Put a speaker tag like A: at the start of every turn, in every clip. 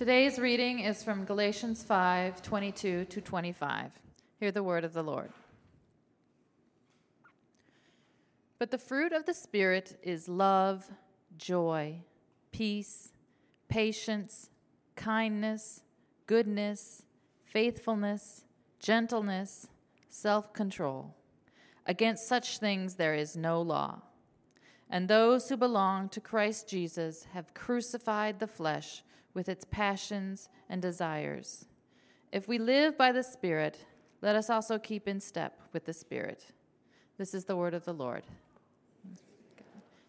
A: Today's reading is from Galatians 5 22 to 25. Hear the word of the Lord. But the fruit of the Spirit is love, joy, peace, patience, kindness, goodness, faithfulness, gentleness, self control. Against such things there is no law. And those who belong to Christ Jesus have crucified the flesh with its passions and desires. If we live by the Spirit, let us also keep in step with the Spirit. This is the word of the Lord.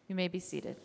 A: You may be seated.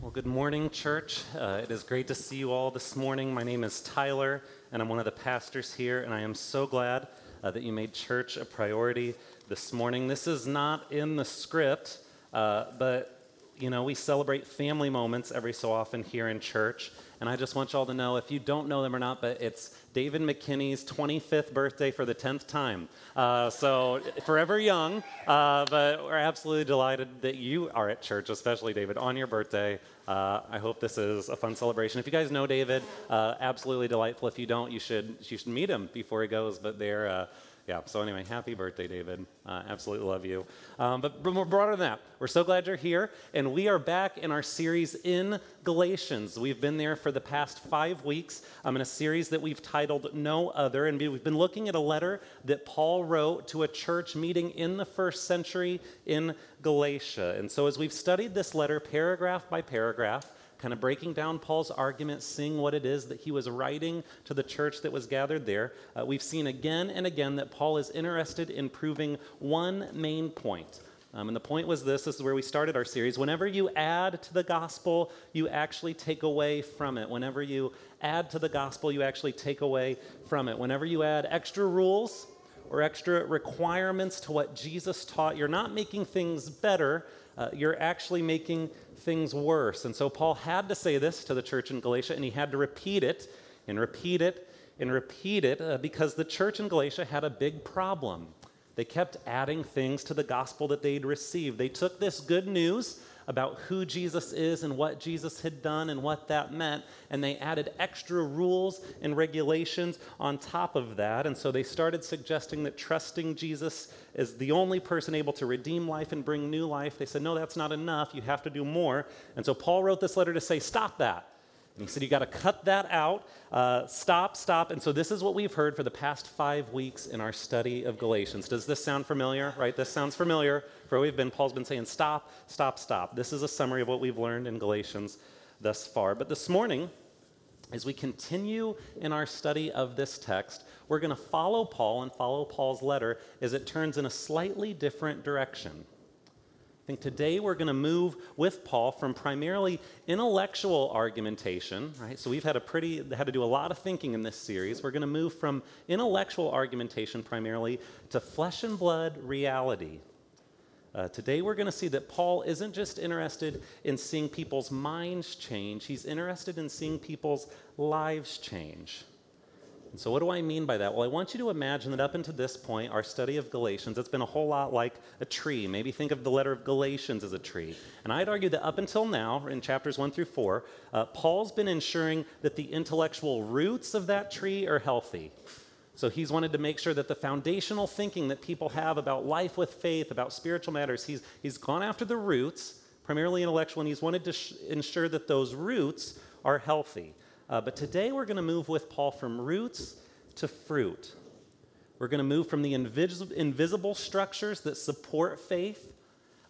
B: Well, good morning, church. Uh, it is great to see you all this morning. My name is Tyler, and I'm one of the pastors here, and I am so glad uh, that you made church a priority this morning. This is not in the script, uh, but you know, we celebrate family moments every so often here in church. And I just want y'all to know if you don't know them or not, but it's David McKinney's 25th birthday for the 10th time. Uh, so, forever young, uh, but we're absolutely delighted that you are at church, especially David, on your birthday. Uh, I hope this is a fun celebration. If you guys know David, uh, absolutely delightful. If you don't, you should, you should meet him before he goes. But they're uh, yeah, so anyway, happy birthday, David. Uh, absolutely love you. Um, but more broader than that, we're so glad you're here. And we are back in our series in Galatians. We've been there for the past five weeks um, in a series that we've titled No Other. And we've been looking at a letter that Paul wrote to a church meeting in the first century in Galatia. And so as we've studied this letter paragraph by paragraph, kind of breaking down Paul's argument, seeing what it is that he was writing to the church that was gathered there, uh, we've seen again and again that Paul is interested in proving one main point. Um, and the point was this this is where we started our series. Whenever you add to the gospel, you actually take away from it. Whenever you add to the gospel, you actually take away from it. Whenever you add extra rules, or extra requirements to what Jesus taught, you're not making things better, uh, you're actually making things worse. And so Paul had to say this to the church in Galatia, and he had to repeat it and repeat it and repeat it uh, because the church in Galatia had a big problem. They kept adding things to the gospel that they'd received. They took this good news about who Jesus is and what Jesus had done and what that meant. And they added extra rules and regulations on top of that. And so they started suggesting that trusting Jesus is the only person able to redeem life and bring new life. They said, no, that's not enough. You have to do more. And so Paul wrote this letter to say, stop that. And he said, You got to cut that out. Uh, stop, stop. And so, this is what we've heard for the past five weeks in our study of Galatians. Does this sound familiar? Right? This sounds familiar. For we've been, Paul's been saying, Stop, stop, stop. This is a summary of what we've learned in Galatians thus far. But this morning, as we continue in our study of this text, we're going to follow Paul and follow Paul's letter as it turns in a slightly different direction. I think today we're going to move with Paul from primarily intellectual argumentation, right? So we've had a pretty had to do a lot of thinking in this series. We're going to move from intellectual argumentation primarily to flesh and blood reality. Uh, today we're going to see that Paul isn't just interested in seeing people's minds change; he's interested in seeing people's lives change. And so, what do I mean by that? Well, I want you to imagine that up until this point, our study of Galatians, it's been a whole lot like a tree. Maybe think of the letter of Galatians as a tree. And I'd argue that up until now, in chapters one through four, uh, Paul's been ensuring that the intellectual roots of that tree are healthy. So he's wanted to make sure that the foundational thinking that people have about life with faith, about spiritual matters, he's, he's gone after the roots, primarily intellectual, and he's wanted to sh- ensure that those roots are healthy. Uh, but today we're going to move with Paul from roots to fruit. We're going to move from the invis- invisible structures that support faith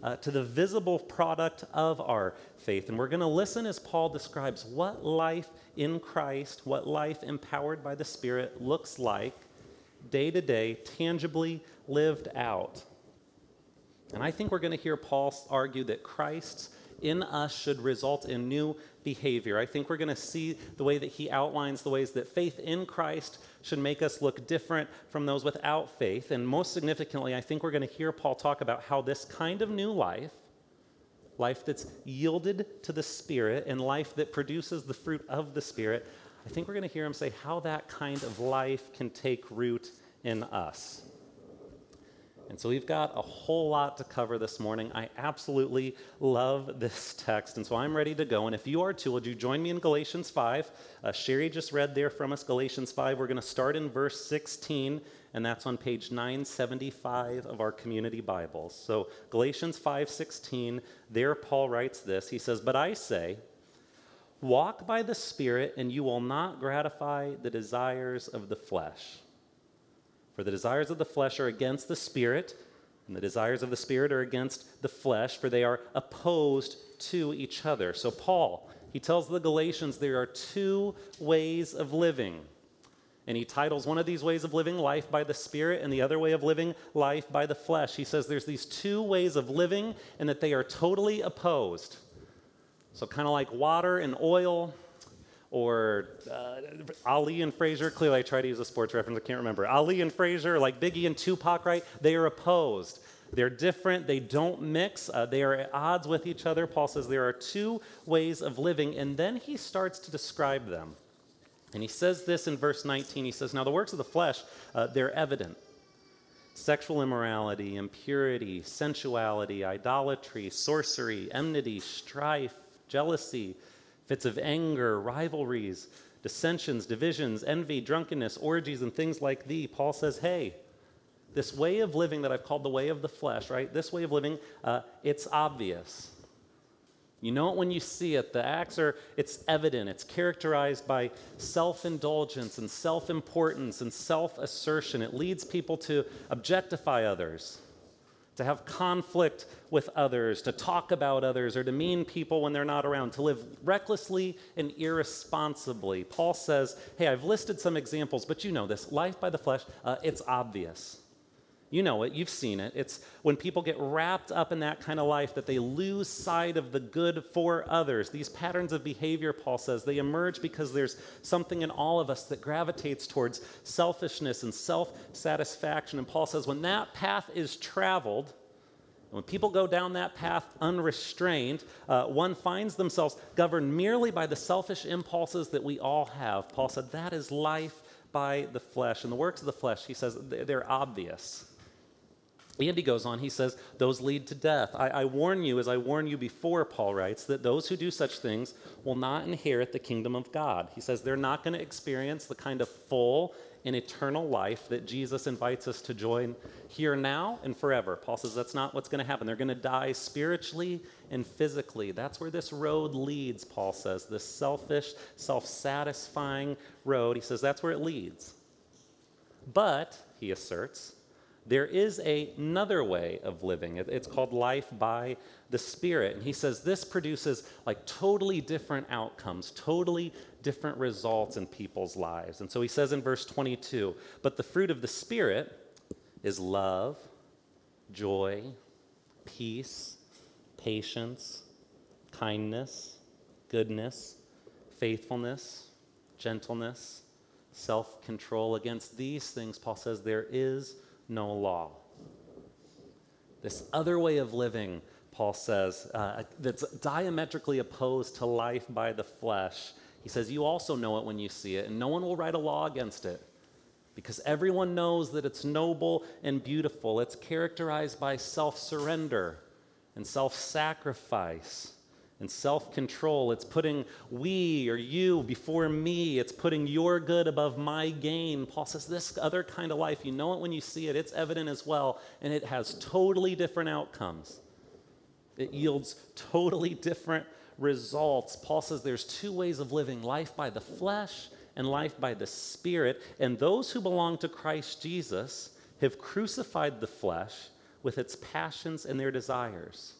B: uh, to the visible product of our faith. And we're going to listen as Paul describes what life in Christ, what life empowered by the Spirit looks like day to day, tangibly lived out. And I think we're going to hear Paul argue that Christ's in us should result in new behavior. I think we're going to see the way that he outlines the ways that faith in Christ should make us look different from those without faith. And most significantly, I think we're going to hear Paul talk about how this kind of new life, life that's yielded to the Spirit and life that produces the fruit of the Spirit, I think we're going to hear him say how that kind of life can take root in us. And so we've got a whole lot to cover this morning. I absolutely love this text. And so I'm ready to go. And if you are too, would you join me in Galatians 5? Uh, Sherry just read there from us Galatians 5. We're going to start in verse 16, and that's on page 975 of our community Bibles. So Galatians 5:16, there Paul writes this. He says, "But I say, walk by the Spirit, and you will not gratify the desires of the flesh." For the desires of the flesh are against the spirit, and the desires of the spirit are against the flesh, for they are opposed to each other. So, Paul, he tells the Galatians there are two ways of living. And he titles one of these ways of living life by the Spirit, and the other way of living life by the flesh. He says there's these two ways of living, and that they are totally opposed. So, kind of like water and oil, or uh, Ali and Frazier. Clearly, I try to use a sports reference. I can't remember. Ali and Frazier, like Biggie and Tupac, right? They are opposed. They're different. They don't mix. Uh, they are at odds with each other. Paul says there are two ways of living, and then he starts to describe them. And he says this in verse 19. He says, Now the works of the flesh, uh, they're evident sexual immorality, impurity, sensuality, idolatry, sorcery, enmity, strife, jealousy fits of anger, rivalries, dissensions, divisions, envy, drunkenness, orgies, and things like thee, Paul says, hey, this way of living that I've called the way of the flesh, right? This way of living, uh, it's obvious. You know it when you see it. The acts are, it's evident. It's characterized by self indulgence and self importance and self assertion. It leads people to objectify others to have conflict with others, to talk about others, or to mean people when they're not around, to live recklessly and irresponsibly. Paul says, Hey, I've listed some examples, but you know this life by the flesh, uh, it's obvious. You know it, you've seen it. It's when people get wrapped up in that kind of life that they lose sight of the good for others. These patterns of behavior, Paul says, they emerge because there's something in all of us that gravitates towards selfishness and self satisfaction. And Paul says, when that path is traveled, when people go down that path unrestrained, uh, one finds themselves governed merely by the selfish impulses that we all have. Paul said that is life by the flesh. And the works of the flesh, he says, they're obvious. And he goes on, he says, those lead to death. I, I, warn you, as I warn you before, Paul writes, that those who do such things will not inherit the kingdom of God. He says they're not going to experience the kind of full and eternal life that Jesus invites us to join here now and forever. Paul says that's not what's going to happen. They're going to die spiritually and physically. That's where this road leads, Paul says, this selfish, self satisfying road. He says that's where it leads. But, he asserts, there is a, another way of living. It's called life by the Spirit. And he says this produces like totally different outcomes, totally different results in people's lives. And so he says in verse 22 But the fruit of the Spirit is love, joy, peace, patience, kindness, goodness, faithfulness, gentleness, self control. Against these things, Paul says, there is no law. This other way of living, Paul says, uh, that's diametrically opposed to life by the flesh. He says, You also know it when you see it, and no one will write a law against it because everyone knows that it's noble and beautiful. It's characterized by self surrender and self sacrifice and self control. It's putting we or you before me. It's putting your good above my gain. Paul says this other kind of life, you know it when you see it, it's evident as well, and it has totally different outcomes. It yields totally different results. Paul says there's two ways of living life by the flesh and life by the Spirit. And those who belong to Christ Jesus have crucified the flesh with its passions and their desires.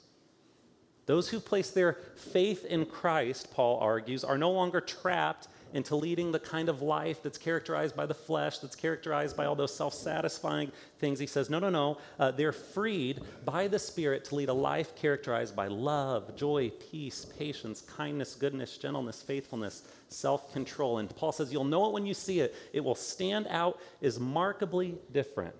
B: Those who place their faith in Christ, Paul argues, are no longer trapped into leading the kind of life that's characterized by the flesh, that's characterized by all those self satisfying things. He says, no, no, no. Uh, they're freed by the Spirit to lead a life characterized by love, joy, peace, patience, kindness, goodness, gentleness, faithfulness, self control. And Paul says, you'll know it when you see it. It will stand out as markedly different.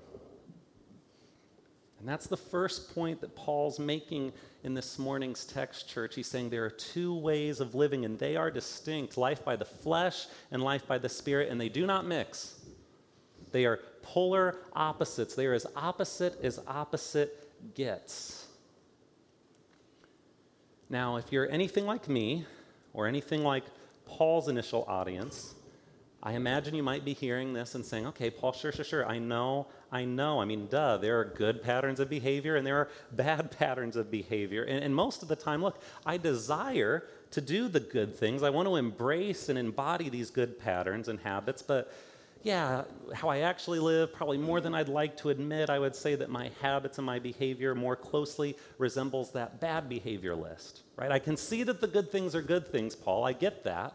B: And that's the first point that Paul's making in this morning's text, church. He's saying there are two ways of living, and they are distinct life by the flesh and life by the spirit, and they do not mix. They are polar opposites. They are as opposite as opposite gets. Now, if you're anything like me, or anything like Paul's initial audience, I imagine you might be hearing this and saying, okay, Paul, sure, sure, sure. I know, I know. I mean, duh, there are good patterns of behavior and there are bad patterns of behavior. And, and, most of the time, look, I desire to do the good things. I want to embrace and embody these good patterns and habits, but yeah, how I actually live, probably more than I'd like to admit, I would say that my habits and my behavior more closely resembles that bad behavior list, right? I can see that the good things are good things, Paul. I get that.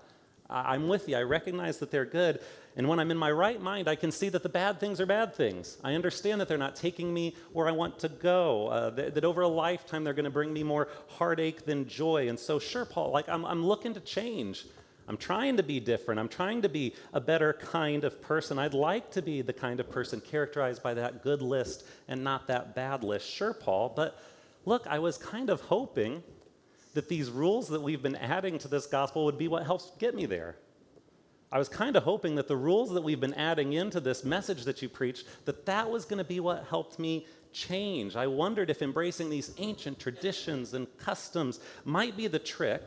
B: I'm with you. I recognize that they're good. And when I'm in my right mind, I can see that the bad things are bad things. I understand that they're not taking me where I want to go, uh, that, that, over a lifetime they're going to bring me more heartache than joy. And so, sure, Paul, like I'm, I'm looking to change. I'm trying to be different. I'm trying to be a better kind of person. I'd like to be the kind of person characterized by that good list and not that bad list. Sure, Paul, but look, I was kind of hoping that these rules that we've been adding to this gospel would be what helps get me there. I was kind of hoping that the rules that we've been adding into this message that you preach, that that was going to be what helped me change. I wondered if embracing these ancient traditions and customs might be the trick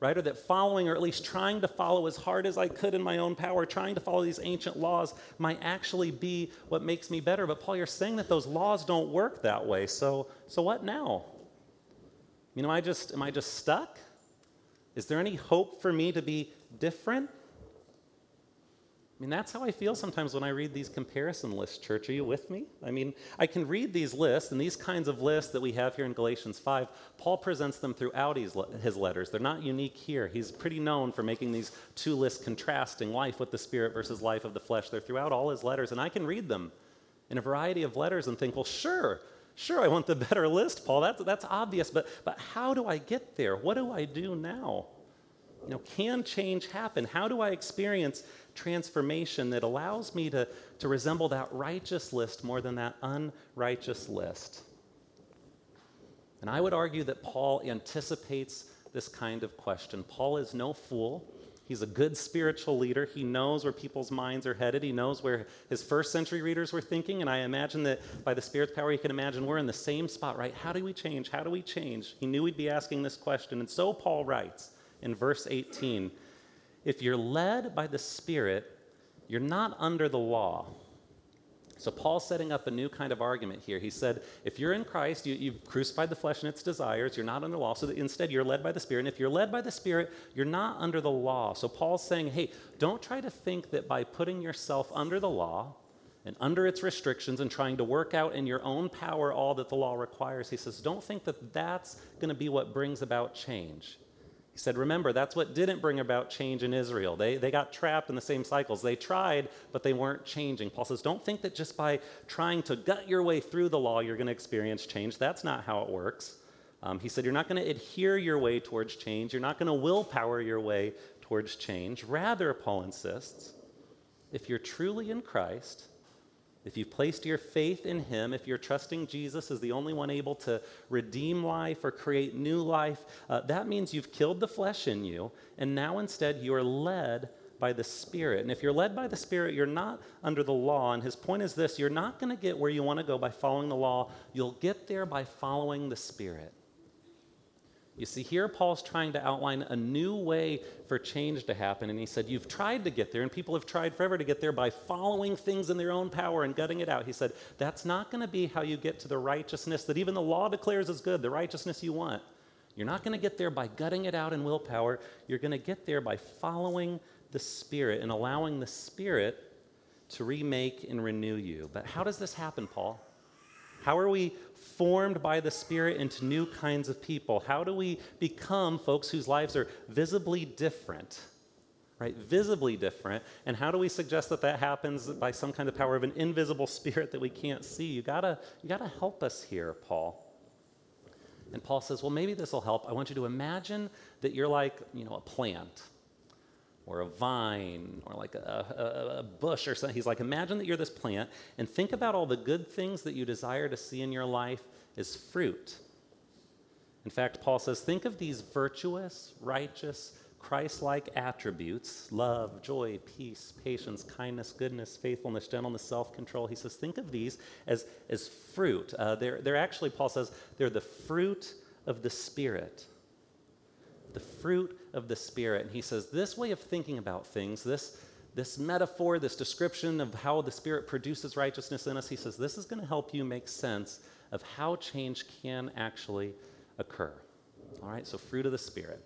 B: right? Or that following, or at least trying to follow as hard as I could in my own power, trying to follow these ancient laws might actually be what makes me better. But Paul, you're saying that those laws don't work that way. So, so what now? You know, I just am I just stuck? Is there any hope for me to be different? I mean, that's how I feel sometimes when I read these comparison lists, church. Are you with me? I mean, I can read these lists, and these kinds of lists that we have here in Galatians 5, Paul presents them throughout his, his letters. They're not unique here. He's pretty known for making these two lists contrasting life with the Spirit versus life of the flesh. They're throughout all his letters, and I can read them in a variety of letters and think, well, sure, sure, I want the better list, Paul. That's, that's obvious, but, but how do I get there? What do I do now? You know, can change happen? How do I experience transformation that allows me to, to resemble that righteous list more than that unrighteous list? And I would argue that Paul anticipates this kind of question. Paul is no fool. He's a good spiritual leader. He knows where people's minds are headed. He knows where his first century readers were thinking. And I imagine that by the Spirit's power, he can imagine we're in the same spot, right? How do we change? How do we change? He knew we'd be asking this question. And so Paul writes in verse 18 If you're led by the Spirit, you're not under the law. So Paul's setting up a new kind of argument here. He said, if you're in Christ, you, have crucified the flesh and its desires, you're not under the law. So instead, you're led by the Spirit. And if you're led by the Spirit, you're not under the law. So Paul's saying, hey, don't try to think that by putting yourself under the law and under its restrictions and trying to work out in your own power all that the law requires, he says, don't think that that's going to be what brings about change. He said, Remember, that's what didn't bring about change in Israel. They, they got trapped in the same cycles. They tried, but they weren't changing. Paul says, Don't think that just by trying to gut your way through the law, you're going to experience change. That's not how it works. Um, he said, You're not going to adhere your way towards change. You're not going to willpower your way towards change. Rather, Paul insists, if you're truly in Christ, if you've placed your faith in Him, if you're trusting Jesus as the only one able to redeem life or create new life, uh, that means you've killed the flesh in you, and now instead you are led by the Spirit. And if you're led by the Spirit, you're not under the law. And his point is this you're not going to get where you want to go by following the law, you'll get there by following the Spirit. You see, here Paul's trying to outline a new way for change to happen. And he said, You've tried to get there, and people have tried forever to get there by following things in their own power and gutting it out. He said, That's not going to be how you get to the righteousness that even the law declares is good, the righteousness you want. You're not going to get there by gutting it out in willpower. You're going to get there by following the Spirit and allowing the Spirit to remake and renew you. But how does this happen, Paul? How are we formed by the Spirit into new kinds of people? How do we become folks whose lives are visibly different? Right? Visibly different. And how do we suggest that that happens by some kind of power of an invisible spirit that we can't see? You gotta, you gotta help us here, Paul. And Paul says, well, maybe this will help. I want you to imagine that you're like, you know, a plant or a vine or like a, a, a, bush or something. He's like, imagine that you're this plant and think about all the good things that you desire to see in your life as fruit. In fact, Paul says, think of these virtuous, righteous, Christ like attributes love, joy, peace, patience, kindness, goodness, faithfulness, gentleness, self control. He says, think of these as, as fruit. Uh, they're, they're actually, Paul says, they're the fruit of the Spirit. The fruit of the Spirit. And he says, this way of thinking about things, this, this metaphor, this description of how the Spirit produces righteousness in us, he says, this is going to help you make sense of how change can actually occur. All right, so fruit of the Spirit.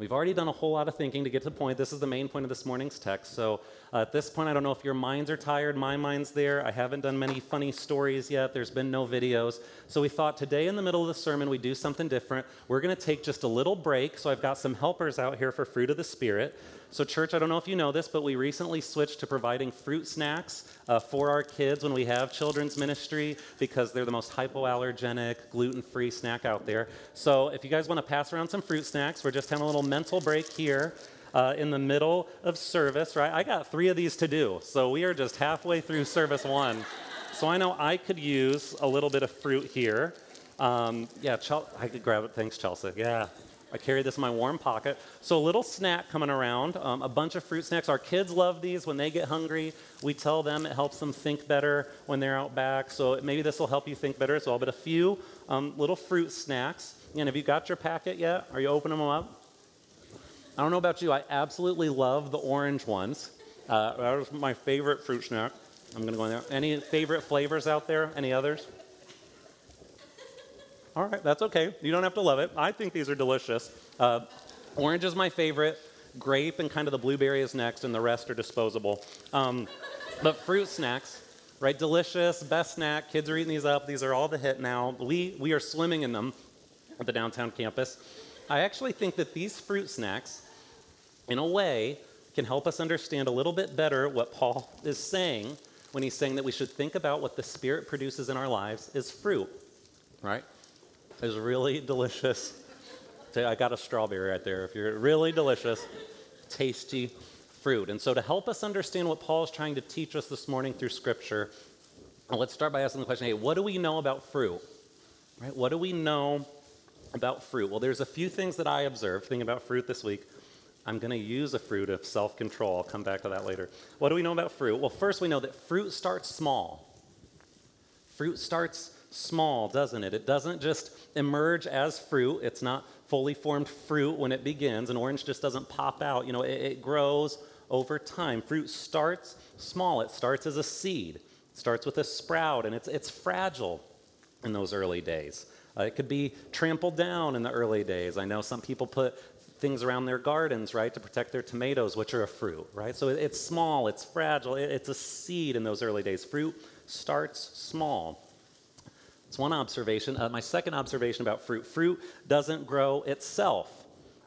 B: We've already done a whole lot of thinking to get to the point. This is the main point of this morning's text. So uh, at this point, I don't know if your minds are tired. My mind's there. I haven't done many funny stories yet. There's been no videos. So we thought today, in the middle of the sermon, we do something different. We're going to take just a little break. So I've got some helpers out here for Fruit of the Spirit. So, church, I don't know if you know this, but we recently switched to providing fruit snacks uh, for our kids when we have children's ministry because they're the most hypoallergenic, gluten free snack out there. So, if you guys want to pass around some fruit snacks, we're just having a little mental break here. Uh, in the middle of service, right? I got three of these to do. So we are just halfway through service one. So I know I could use a little bit of fruit here. Um, yeah, Chel- I could grab it. Thanks, Chelsea. Yeah, I carry this in my warm pocket. So a little snack coming around, um, a bunch of fruit snacks. Our kids love these when they get hungry. We tell them it helps them think better when they're out back. So maybe this will help you think better as well. But a few um, little fruit snacks. And have you got your packet yet? Are you opening them up? I don't know about you. I absolutely love the orange ones. Uh, that was my favorite fruit snack. I'm going to go in there. Any favorite flavors out there? Any others? All right, that's okay. You don't have to love it. I think these are delicious. Uh, orange is my favorite. Grape and kind of the blueberry is next, and the rest are disposable. Um, but fruit snacks, right? Delicious, best snack. Kids are eating these up. These are all the hit now. We, we are swimming in them at the downtown campus. I actually think that these fruit snacks, in a way, can help us understand a little bit better what Paul is saying when he's saying that we should think about what the Spirit produces in our lives is fruit, right? Is really delicious. I got a strawberry right there. If you're really delicious, tasty fruit. And so, to help us understand what Paul is trying to teach us this morning through Scripture, let's start by asking the question hey, what do we know about fruit? Right? What do we know about fruit? Well, there's a few things that I observed thinking about fruit this week. I'm going to use a fruit of self control. I'll come back to that later. What do we know about fruit? Well, first, we know that fruit starts small. Fruit starts small, doesn't it? It doesn't just emerge as fruit. It's not fully formed fruit when it begins. An orange just doesn't pop out. You know, it, it grows over time. Fruit starts small. It starts as a seed. It starts with a sprout, and it's, it's fragile in those early days. Uh, it could be trampled down in the early days. I know some people put things around their gardens, right, to protect their tomatoes, which are a fruit, right? So it's small, it's fragile, it's a seed in those early days. Fruit starts small. It's one observation. Uh, my second observation about fruit fruit doesn't grow itself.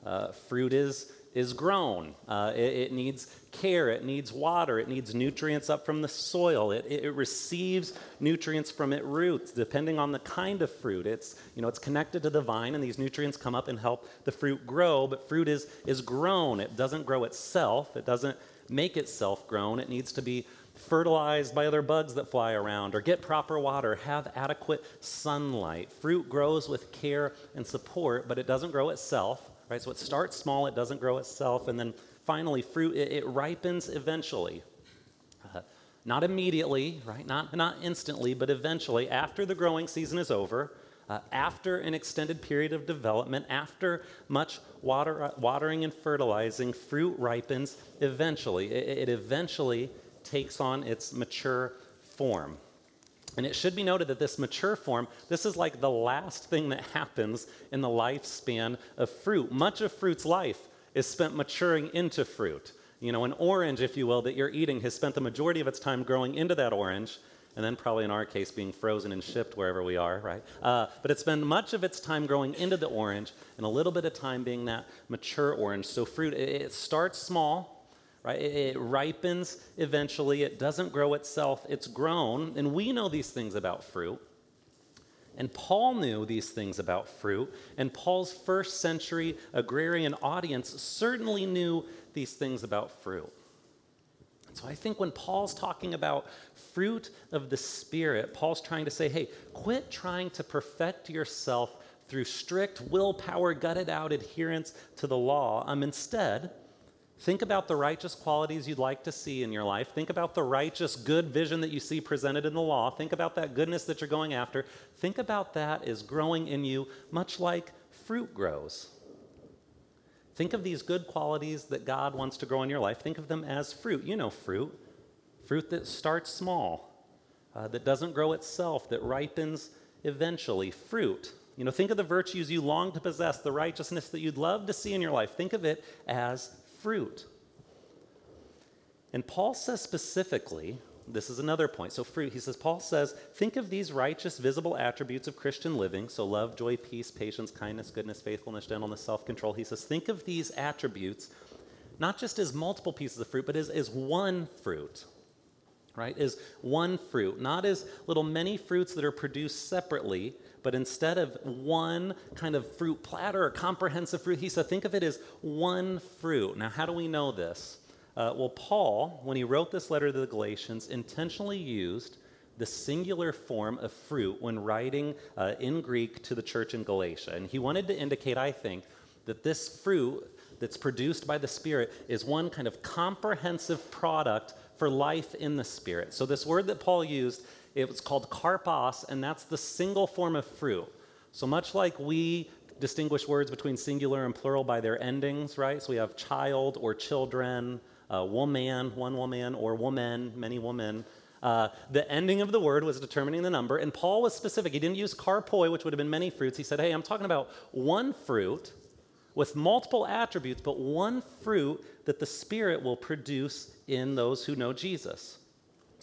B: Uh, fruit is, is grown. Uh, it, it, needs care, it needs water, it needs nutrients up from the soil, it, it, it, receives nutrients from its roots, depending on the kind of fruit. It's, you know, it's connected to the vine, and these nutrients come up and help the fruit grow, but fruit is, is grown. It doesn't grow itself, it doesn't make itself grown. It needs to be fertilized by other bugs that fly around, or get proper water, have adequate sunlight. Fruit grows with care and support, but it doesn't grow itself, right? So it starts small, it doesn't grow itself, and then finally, fruit, it, it ripens eventually. Uh, not immediately, right? Not, not instantly, but eventually, after the growing season is over, uh, after an extended period of development, after much water, uh, watering and fertilizing, fruit ripens eventually. It, it eventually takes on its mature form. And it should be noted that this mature form, this is like the last thing that happens in the lifespan of fruit. Much of fruit's life is spent maturing into fruit. You know, an orange, if you will, that you're eating has spent the majority of its time growing into that orange, and then probably in our case being frozen and shipped wherever we are, right? Uh, but it's spent much of its time growing into the orange and a little bit of time being that mature orange. So fruit, it, it starts small, right? It, ripens eventually. It doesn't grow itself, it's grown. And we know these things about fruit. And Paul knew these things about fruit. And Paul's first century agrarian audience certainly knew these things about fruit. So I think when Paul's talking about fruit of the Spirit, Paul's trying to say, hey, quit trying to perfect yourself through strict willpower, gutted out adherence to the law. Um, instead, think about the righteous qualities you'd like to see in your life. Think about the righteous, good vision that you see presented in the law. Think about that goodness that you're going after. Think about that as growing in you, much like fruit grows. Think of these good qualities that God wants to grow in your life. Think of them as fruit. You know fruit. Fruit that starts small, uh, that doesn't grow itself, that ripens eventually. Fruit. You know, think of the virtues you long to possess, the righteousness that you'd love to see in your life. Think of it as fruit. And Paul says specifically, this is another point. So, fruit, he says, Paul says, think of these righteous, visible attributes of Christian living. So, love, joy, peace, patience, kindness, goodness, faithfulness, gentleness, self control. He says, think of these attributes not just as multiple pieces of fruit, but as, as one fruit, right? As one fruit, not as little many fruits that are produced separately, but instead of one kind of fruit platter or comprehensive fruit, he said, think of it as one fruit. Now, how do we know this? Uh, well, Paul, when he wrote this letter to the Galatians, intentionally used the singular form of fruit when writing uh, in Greek to the church in Galatia. And he wanted to indicate, I think, that this fruit that's produced by the Spirit is one kind of comprehensive product for life in the Spirit. So, this word that Paul used, it was called karpos, and that's the single form of fruit. So, much like we distinguish words between singular and plural by their endings, right? So, we have child or children uh, woman, one woman, or woman, many women. Uh, the ending of the word was determining the number, and Paul was specific. He didn't use karpoi, which would have been many fruits. He said, hey, I'm talking about one fruit with multiple attributes, but one fruit that the Spirit will produce in those who know Jesus.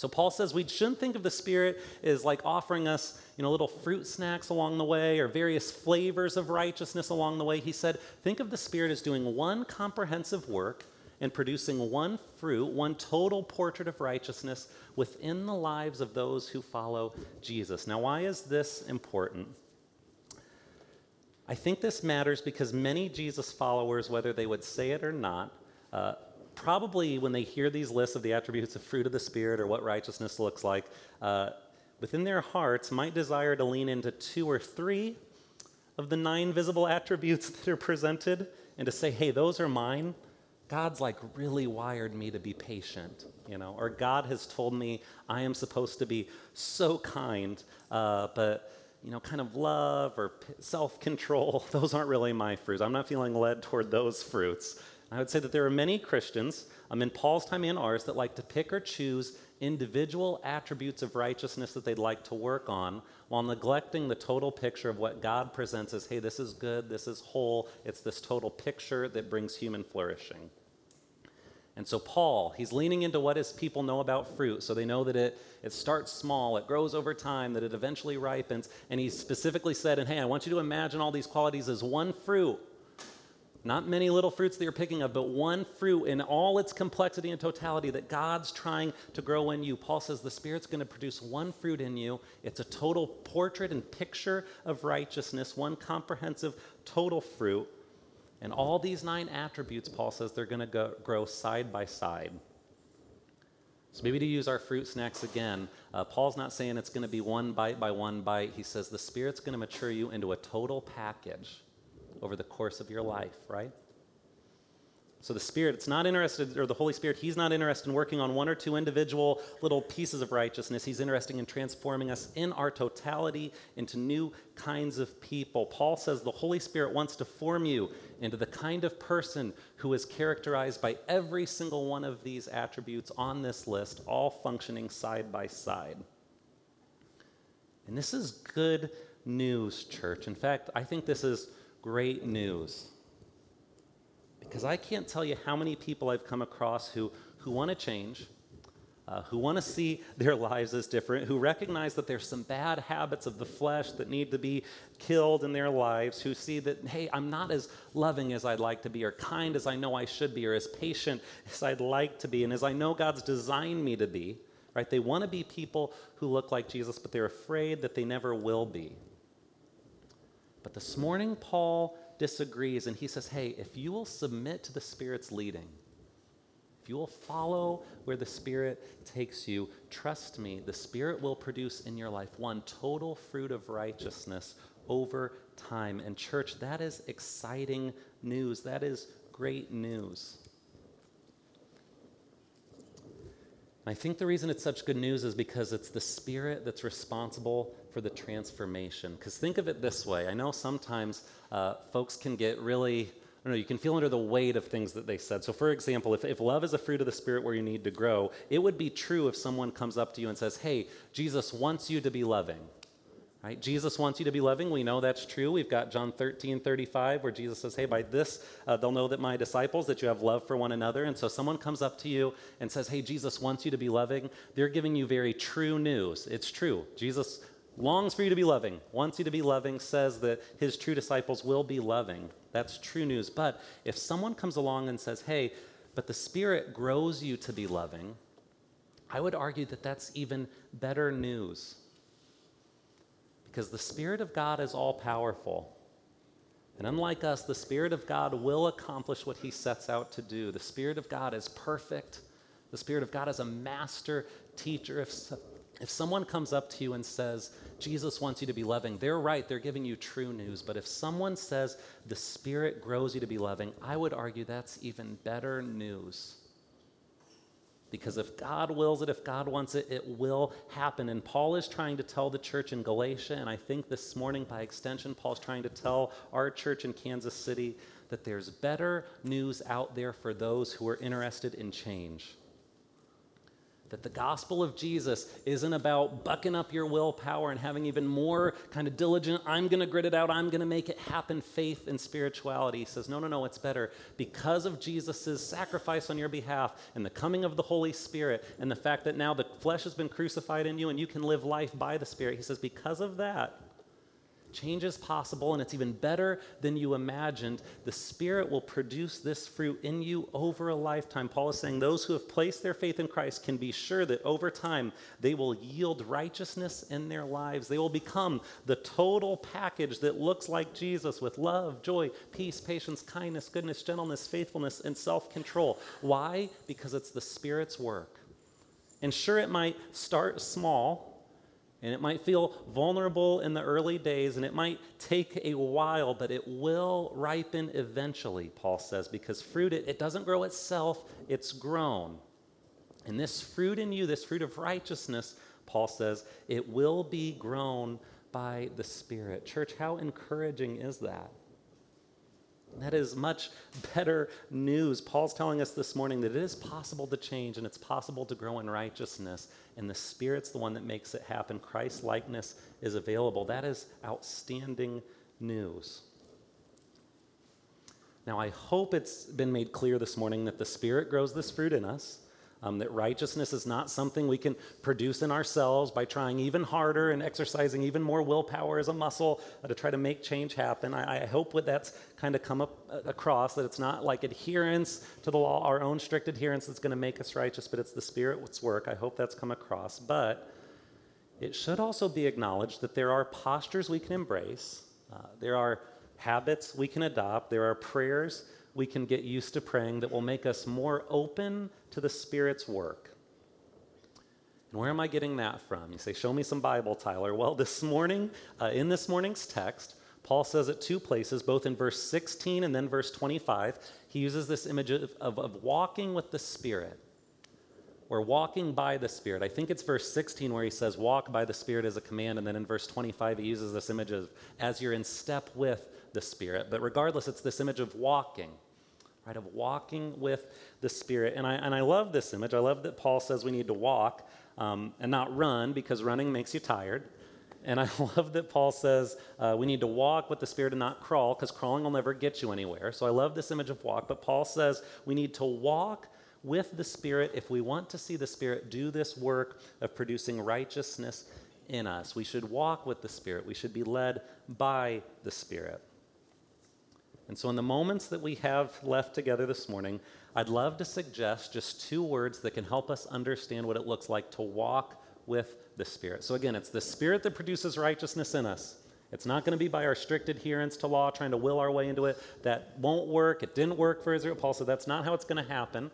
B: So Paul says we shouldn't think of the Spirit as like offering us, you know, little fruit snacks along the way or various flavors of righteousness along the way. He said, think of the Spirit as doing one comprehensive work and producing one fruit, one total portrait of righteousness within the lives of those who follow Jesus. Now, why is this important? I think this matters because many Jesus followers, whether they would say it or not, uh, probably when they hear these lists of the attributes of fruit of the Spirit or what righteousness looks like, uh, within their hearts might desire to lean into two or three of the nine visible attributes that are presented and to say, hey, those are mine. God's like really wired me to be patient, you know, or God has told me I am supposed to be so kind, uh, but, you know, kind of love or self control, those aren't really my fruits. I'm not feeling led toward those fruits. I would say that there are many Christians, um, in Paul's time and ours, that like to pick or choose individual attributes of righteousness that they'd like to work on while neglecting the total picture of what God presents as hey, this is good, this is whole, it's this total picture that brings human flourishing. And so, Paul, he's leaning into what his people know about fruit. So they know that it, it starts small, it grows over time, that it eventually ripens. And he specifically said, and hey, I want you to imagine all these qualities as one fruit. Not many little fruits that you're picking up, but one fruit in all its complexity and totality that God's trying to grow in you. Paul says the Spirit's going to produce one fruit in you. It's a total portrait and picture of righteousness, one comprehensive total fruit. And all these nine attributes, Paul says, they're going to grow side by side. So maybe to use our fruit snacks again, uh, Paul's not saying it's going to be one bite by one bite. He says the Spirit's going to mature you into a total package over the course of your life, right? So the Spirit, it's not interested, or the Holy Spirit, He's not interested in working on one or two individual little pieces of righteousness. He's interested in transforming us in our totality into new kinds of people. Paul says the Holy Spirit wants to form you into the kind of person who is characterized by every single one of these attributes on this list, all functioning side by side. And this is good news, church. In fact, I think this is great news. Because I can't tell you how many people I've come across who, who want to change, uh, who want to see their lives as different, who recognize that there's some bad habits of the flesh that need to be killed in their lives, who see that, hey, I'm not as loving as I'd like to be, or kind as I know I should be, or as patient as I'd like to be, and as I know God's designed me to be. Right? They want to be people who look like Jesus, but they're afraid that they never will be. But this morning, Paul disagrees and he says, Hey, if you will submit to the Spirit's leading, if you will follow where the Spirit takes you, trust me, the Spirit will produce in your life one total fruit of righteousness over time. And, church, that is exciting news. That is great news. I think the reason it's such good news is because it's the Spirit that's responsible for the transformation. Because think of it this way I know sometimes uh, folks can get really, I don't know, you can feel under the weight of things that they said. So, for example, if, if love is a fruit of the Spirit where you need to grow, it would be true if someone comes up to you and says, Hey, Jesus wants you to be loving. Right? Jesus wants you to be loving. We know that's true. We've got John 13, 35, where Jesus says, Hey, by this uh, they'll know that my disciples, that you have love for one another. And so someone comes up to you and says, Hey, Jesus wants you to be loving. They're giving you very true news. It's true. Jesus longs for you to be loving, wants you to be loving, says that his true disciples will be loving. That's true news. But if someone comes along and says, Hey, but the Spirit grows you to be loving, I would argue that that's even better news because the Spirit of God is all powerful. And unlike us, the Spirit of God will accomplish what He sets out to do. The Spirit of God is perfect. The Spirit of God is a master teacher. If, if someone comes up to you and says, Jesus wants you to be loving, they're right, they're giving you true news. But if someone says, the Spirit grows you to be loving, I would argue that's even better news. Because if God wills it, if God wants it, it will happen. And Paul is trying to tell the church in Galatia, and I think this morning, by extension, Paul's trying to tell our church in Kansas City that there's better news out there for those who are interested in change that the gospel of Jesus isn't about bucking up your willpower and having even more kind of diligent, I'm going to grit it out, I'm going to make it happen faith and spirituality. He says, no, no, no, it's better. Because of Jesus' sacrifice on your behalf and the coming of the Holy Spirit and the fact that now the flesh has been crucified in you and you can live life by the Spirit, he says, because of that, Change is possible, and it's even better than you imagined. The Spirit will produce this fruit in you over a lifetime. Paul is saying those who have placed their faith in Christ can be sure that over time they will yield righteousness in their lives. They will become the total package that looks like Jesus with love, joy, peace, patience, kindness, goodness, gentleness, faithfulness, and self control. Why? Because it's the Spirit's work. And sure, it might start small and it might feel vulnerable in the early days, and it might take a while, but it will ripen eventually, Paul says, because fruit, it, it doesn't grow itself, it's grown. And this fruit in you, this fruit of righteousness, Paul says, it will be grown by the Spirit. Church, how encouraging is that? That is much better news. Paul's telling us this morning that it is possible to change and it's possible to grow in righteousness, and the Spirit's the one that makes it happen. Christ likeness is available. That is outstanding news. Now, I hope it's been made clear this morning that the Spirit grows this fruit in us um, that righteousness is not something we can produce in ourselves by trying even harder and exercising even more willpower as a muscle uh, to try to make change happen. I, I hope that that's kind of come up uh, across that it's not like adherence to the law, our own strict adherence that's going to make us righteous, but it's the Spirit's work. I hope that's come across. But it should also be acknowledged that there are postures we can embrace, uh, there are habits we can adopt, there are prayers we can get used to praying that will make us more open to the Spirit's work. And where am I getting that from? You say, Show me some Bible, Tyler. Well, this morning, uh, in this morning's text, Paul says at two places, both in verse 16 and then verse 25, he uses this image of, of, of walking with the Spirit or walking by the Spirit. I think it's verse 16 where he says, Walk by the Spirit as a command. And then in verse 25, he uses this image of as you're in step with the Spirit. But regardless, it's this image of walking, right? Of walking with the Spirit. And I, and I love this image. I love that Paul says we need to walk um, and not run because running makes you tired. And I love that Paul says uh, we need to walk with the Spirit and not crawl because crawling will never get you anywhere. So I love this image of walk. But Paul says we need to walk with the Spirit if we want to see the Spirit do this work of producing righteousness in us. We should walk with the Spirit, we should be led by the Spirit. And so, in the moments that we have left together this morning, I'd love to suggest just two words that can help us understand what it looks like to walk with the Spirit. So, again, it's the Spirit that produces righteousness in us. It's not going to be by our strict adherence to law, trying to will our way into it. That won't work. It didn't work for Israel. Paul said that's not how it's going to happen.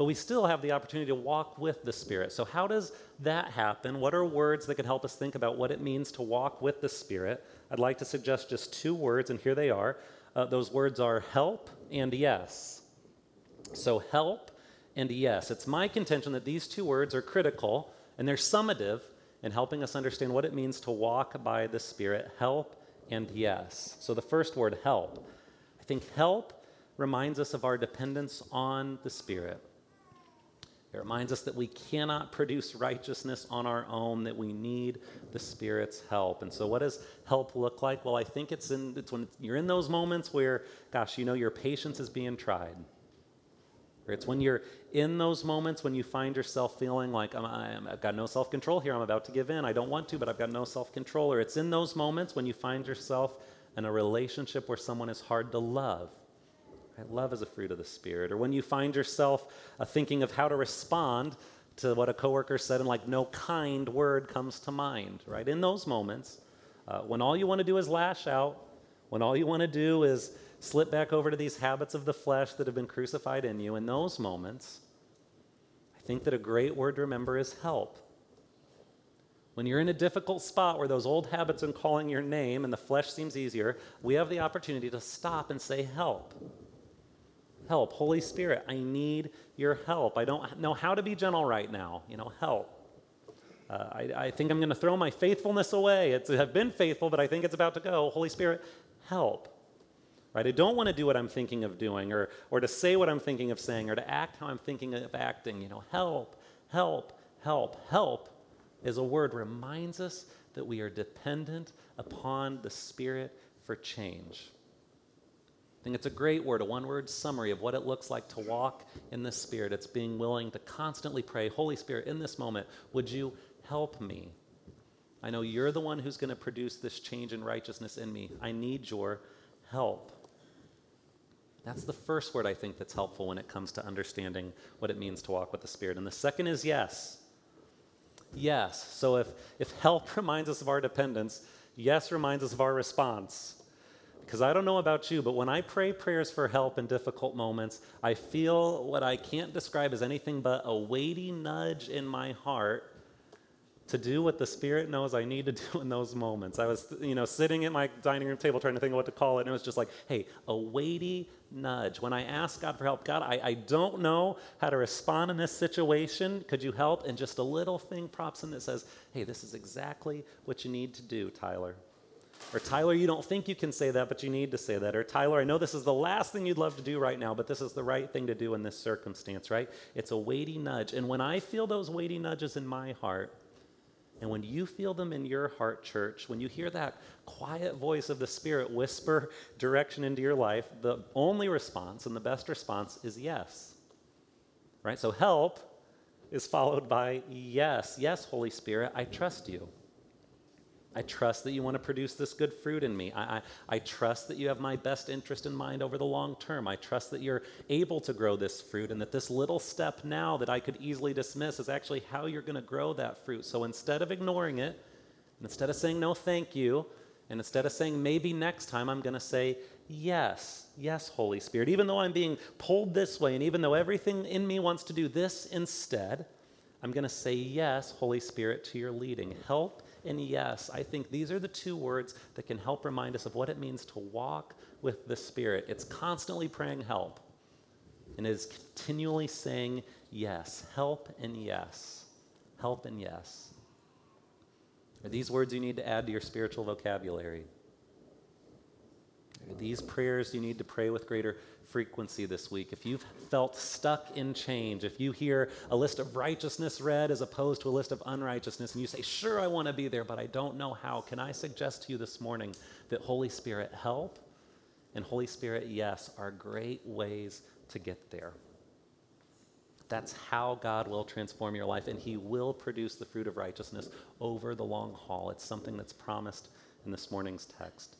B: But we still have the opportunity to walk with the Spirit. So, how does that happen? What are words that could help us think about what it means to walk with the Spirit? I'd like to suggest just two words, and here they are. Uh, those words are help and yes. So, help and yes. It's my contention that these two words are critical and they're summative in helping us understand what it means to walk by the Spirit. Help and yes. So, the first word, help. I think help reminds us of our dependence on the Spirit. It reminds us that we cannot produce righteousness on our own, that we need the Spirit's help. And so, what does help look like? Well, I think it's, in, it's when you're in those moments where, gosh, you know your patience is being tried. Or it's when you're in those moments when you find yourself feeling like, i have got no self control here, I'm about to give in, I don't want to, but I've got no self control. Or it's in those moments when you find yourself in a relationship where someone is hard to love Right? Love is a fruit of the Spirit. Or when you find yourself uh, thinking of how to respond to what a coworker said and like no kind word comes to mind, right? In those moments, uh, when all you want to do is lash out, when all you want to do is slip back over to these habits of the flesh that have been crucified in you, in those moments, I think that a great word to remember is help. When you're in a difficult spot where those old habits are calling your name and the flesh seems easier, we have the opportunity to stop and say, Help help. Holy Spirit, I need your help. I don't know how to be gentle right now. You know, help. Uh, I, I, think I'm going to throw my faithfulness away. It's, I've been faithful, but I think it's about to go. Holy Spirit, help. Right? I don't want to do what I'm thinking of doing or, or to say what I'm thinking of saying or to act how I'm thinking of acting. You know, help, help, help, help is a word reminds us that we are dependent upon the Spirit for change. I think it's a great word, a one word summary of what it looks like to walk in the Spirit. It's being willing to constantly pray, Holy Spirit, in this moment, would you help me? I know you're the one who's going to produce this change in righteousness in me. I need your help. That's the first word I think that's helpful when it comes to understanding what it means to walk with the Spirit. And the second is yes. Yes. So if, if help reminds us of our dependence, yes reminds us of our response. Because I don't know about you, but when I pray prayers for help in difficult moments, I feel what I can't describe as anything but a weighty nudge in my heart to do what the Spirit knows I need to do in those moments. I was, you know, sitting at my dining room table trying to think of what to call it, and it was just like, hey, a weighty nudge. When I ask God for help, God, I, I don't know how to respond in this situation. Could you help? And just a little thing props in that says, hey, this is exactly what you need to do, Tyler. Or, Tyler, you don't think you can say that, but you need to say that. Or, Tyler, I know this is the last thing you'd love to do right now, but this is the right thing to do in this circumstance, right? It's a weighty nudge. And when I feel those weighty nudges in my heart, and when you feel them in your heart, church, when you hear that quiet voice of the Spirit whisper direction into your life, the only response and the best response is yes. Right? So, help is followed by yes. Yes, Holy Spirit, I trust you. I trust that you want to produce this good fruit in me. I, I, I, trust that you have my best interest in mind over the long term. I trust that you're able to grow this fruit and that this little step now that I could easily dismiss is actually how you're going to grow that fruit. So instead of ignoring it, instead of saying no, thank you, and instead of saying maybe next time, I'm going to say yes, yes, Holy Spirit. Even though I'm being pulled this way and even though everything in me wants to do this instead, I'm going to say yes, Holy Spirit, to your leading. Help and yes. I think these are the two words that can help remind us of what it means to walk with the Spirit. It's constantly praying help, and is continually saying yes. Help and yes. Help and yes. Are these words you need to add to your spiritual vocabulary? Are these prayers you need to pray with greater frequency this week, if you've felt stuck in change, if you hear a list of righteousness read as opposed to a list of unrighteousness, and you say, Sure, I want to be there, but I don't know how, can I suggest to you this morning that Holy Spirit help and Holy Spirit yes are great ways to get there? That's how God will transform your life, and He will produce the fruit of righteousness over the long haul. It's something that's promised in this morning's text.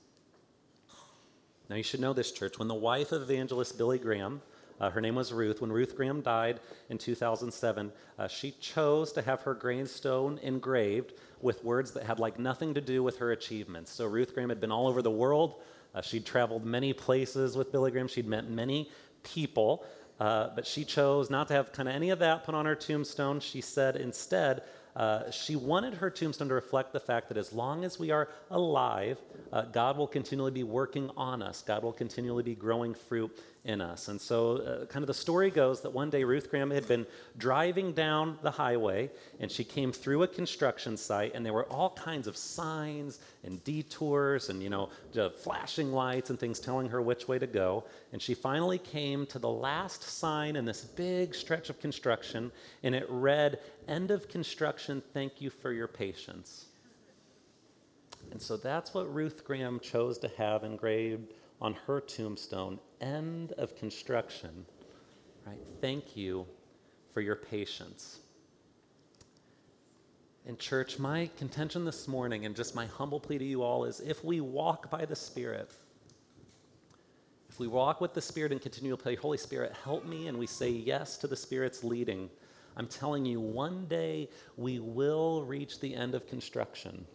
B: Now, you should know this, church. When the wife of evangelist Billy Graham, uh, her name was Ruth, when Ruth Graham died in 2007, uh, she chose to have her gravestone engraved with words that had like nothing to do with her achievements. So, Ruth Graham had been all over the world. Uh, she'd traveled many places with Billy Graham. She'd met many people. Uh, but she chose not to have kind of any of that put on her tombstone. She said instead, uh, she wanted her tombstone to reflect the fact that as long as we are alive, uh, God will continually be working on us. God will continually be growing fruit in us. And so, uh, kind of the story goes that one day Ruth Graham had been driving down the highway and she came through a construction site, and there were all kinds of signs and detours and, you know, flashing lights and things telling her which way to go. And she finally came to the last sign in this big stretch of construction, and it read, End of construction, thank you for your patience. And so that's what Ruth Graham chose to have engraved on her tombstone end of construction. Right? Thank you for your patience. In church, my contention this morning and just my humble plea to you all is if we walk by the Spirit, if we walk with the Spirit and continue to pray, Holy Spirit, help me, and we say yes to the Spirit's leading, I'm telling you, one day we will reach the end of construction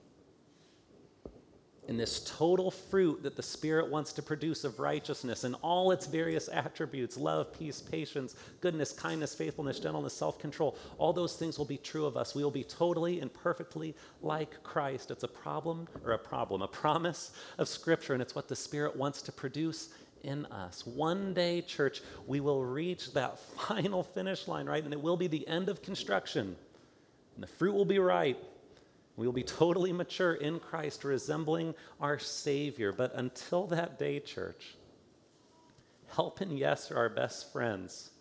B: in this total fruit that the Spirit wants to produce of righteousness and all its various attributes love, peace, patience, goodness, kindness, faithfulness, gentleness, self control all those things will be true of us. We will be totally and perfectly like Christ. It's a problem, or a problem, a promise of Scripture, and it's what the Spirit wants to produce in us. One day, church, we will reach that final finish line, right? And it will be the end of construction, and the fruit will be ripe we will be totally mature in Christ, resembling our Savior. But until that day, church, help and yes are our best friends.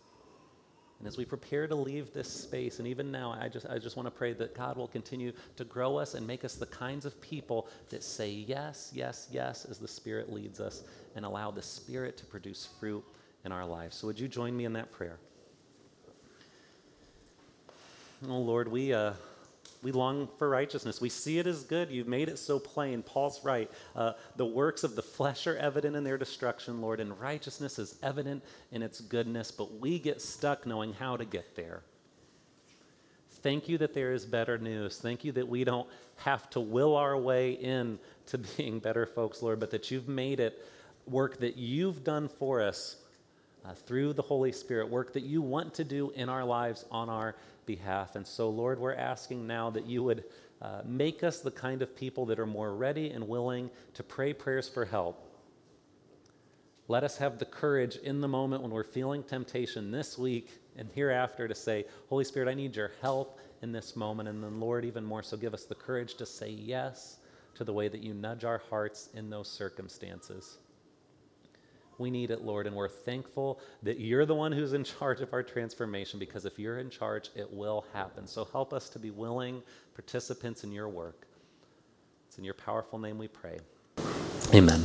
B: And as we prepare to leave this space, and even now, I just, I just want to pray that God will continue to grow us and make us the kinds of people that say yes, yes, yes as the Spirit leads us and allow the Spirit to produce fruit in our lives. So, would you join me in that prayer? Oh, Lord, we. Uh, we long for righteousness. We see it as good. You've made it so plain. Paul's right. Uh, the works of the flesh are evident in their destruction, Lord, and righteousness is evident in its goodness, but we get stuck knowing how to get there. Thank you that there is better news. Thank you that we don't have to will our way in to being better folks, Lord, but that you've made it work that you've done for us uh, through the Holy Spirit, work that you want to do in our lives on our behalf. And so, Lord, we're asking now that you would uh, make us the kind of people that are more ready and willing to pray prayers for help. Let us have the courage in the moment when we're feeling temptation this week and hereafter to say, Holy Spirit, I need your help in this moment. And then, Lord, even more so, give us the courage to say yes to the way that you nudge our hearts in those circumstances. We need it, Lord, and we're thankful that you're the one who's in charge of our transformation because if you're in charge, it will happen. So help us to be willing participants in your work. It's in your powerful name we pray. Amen.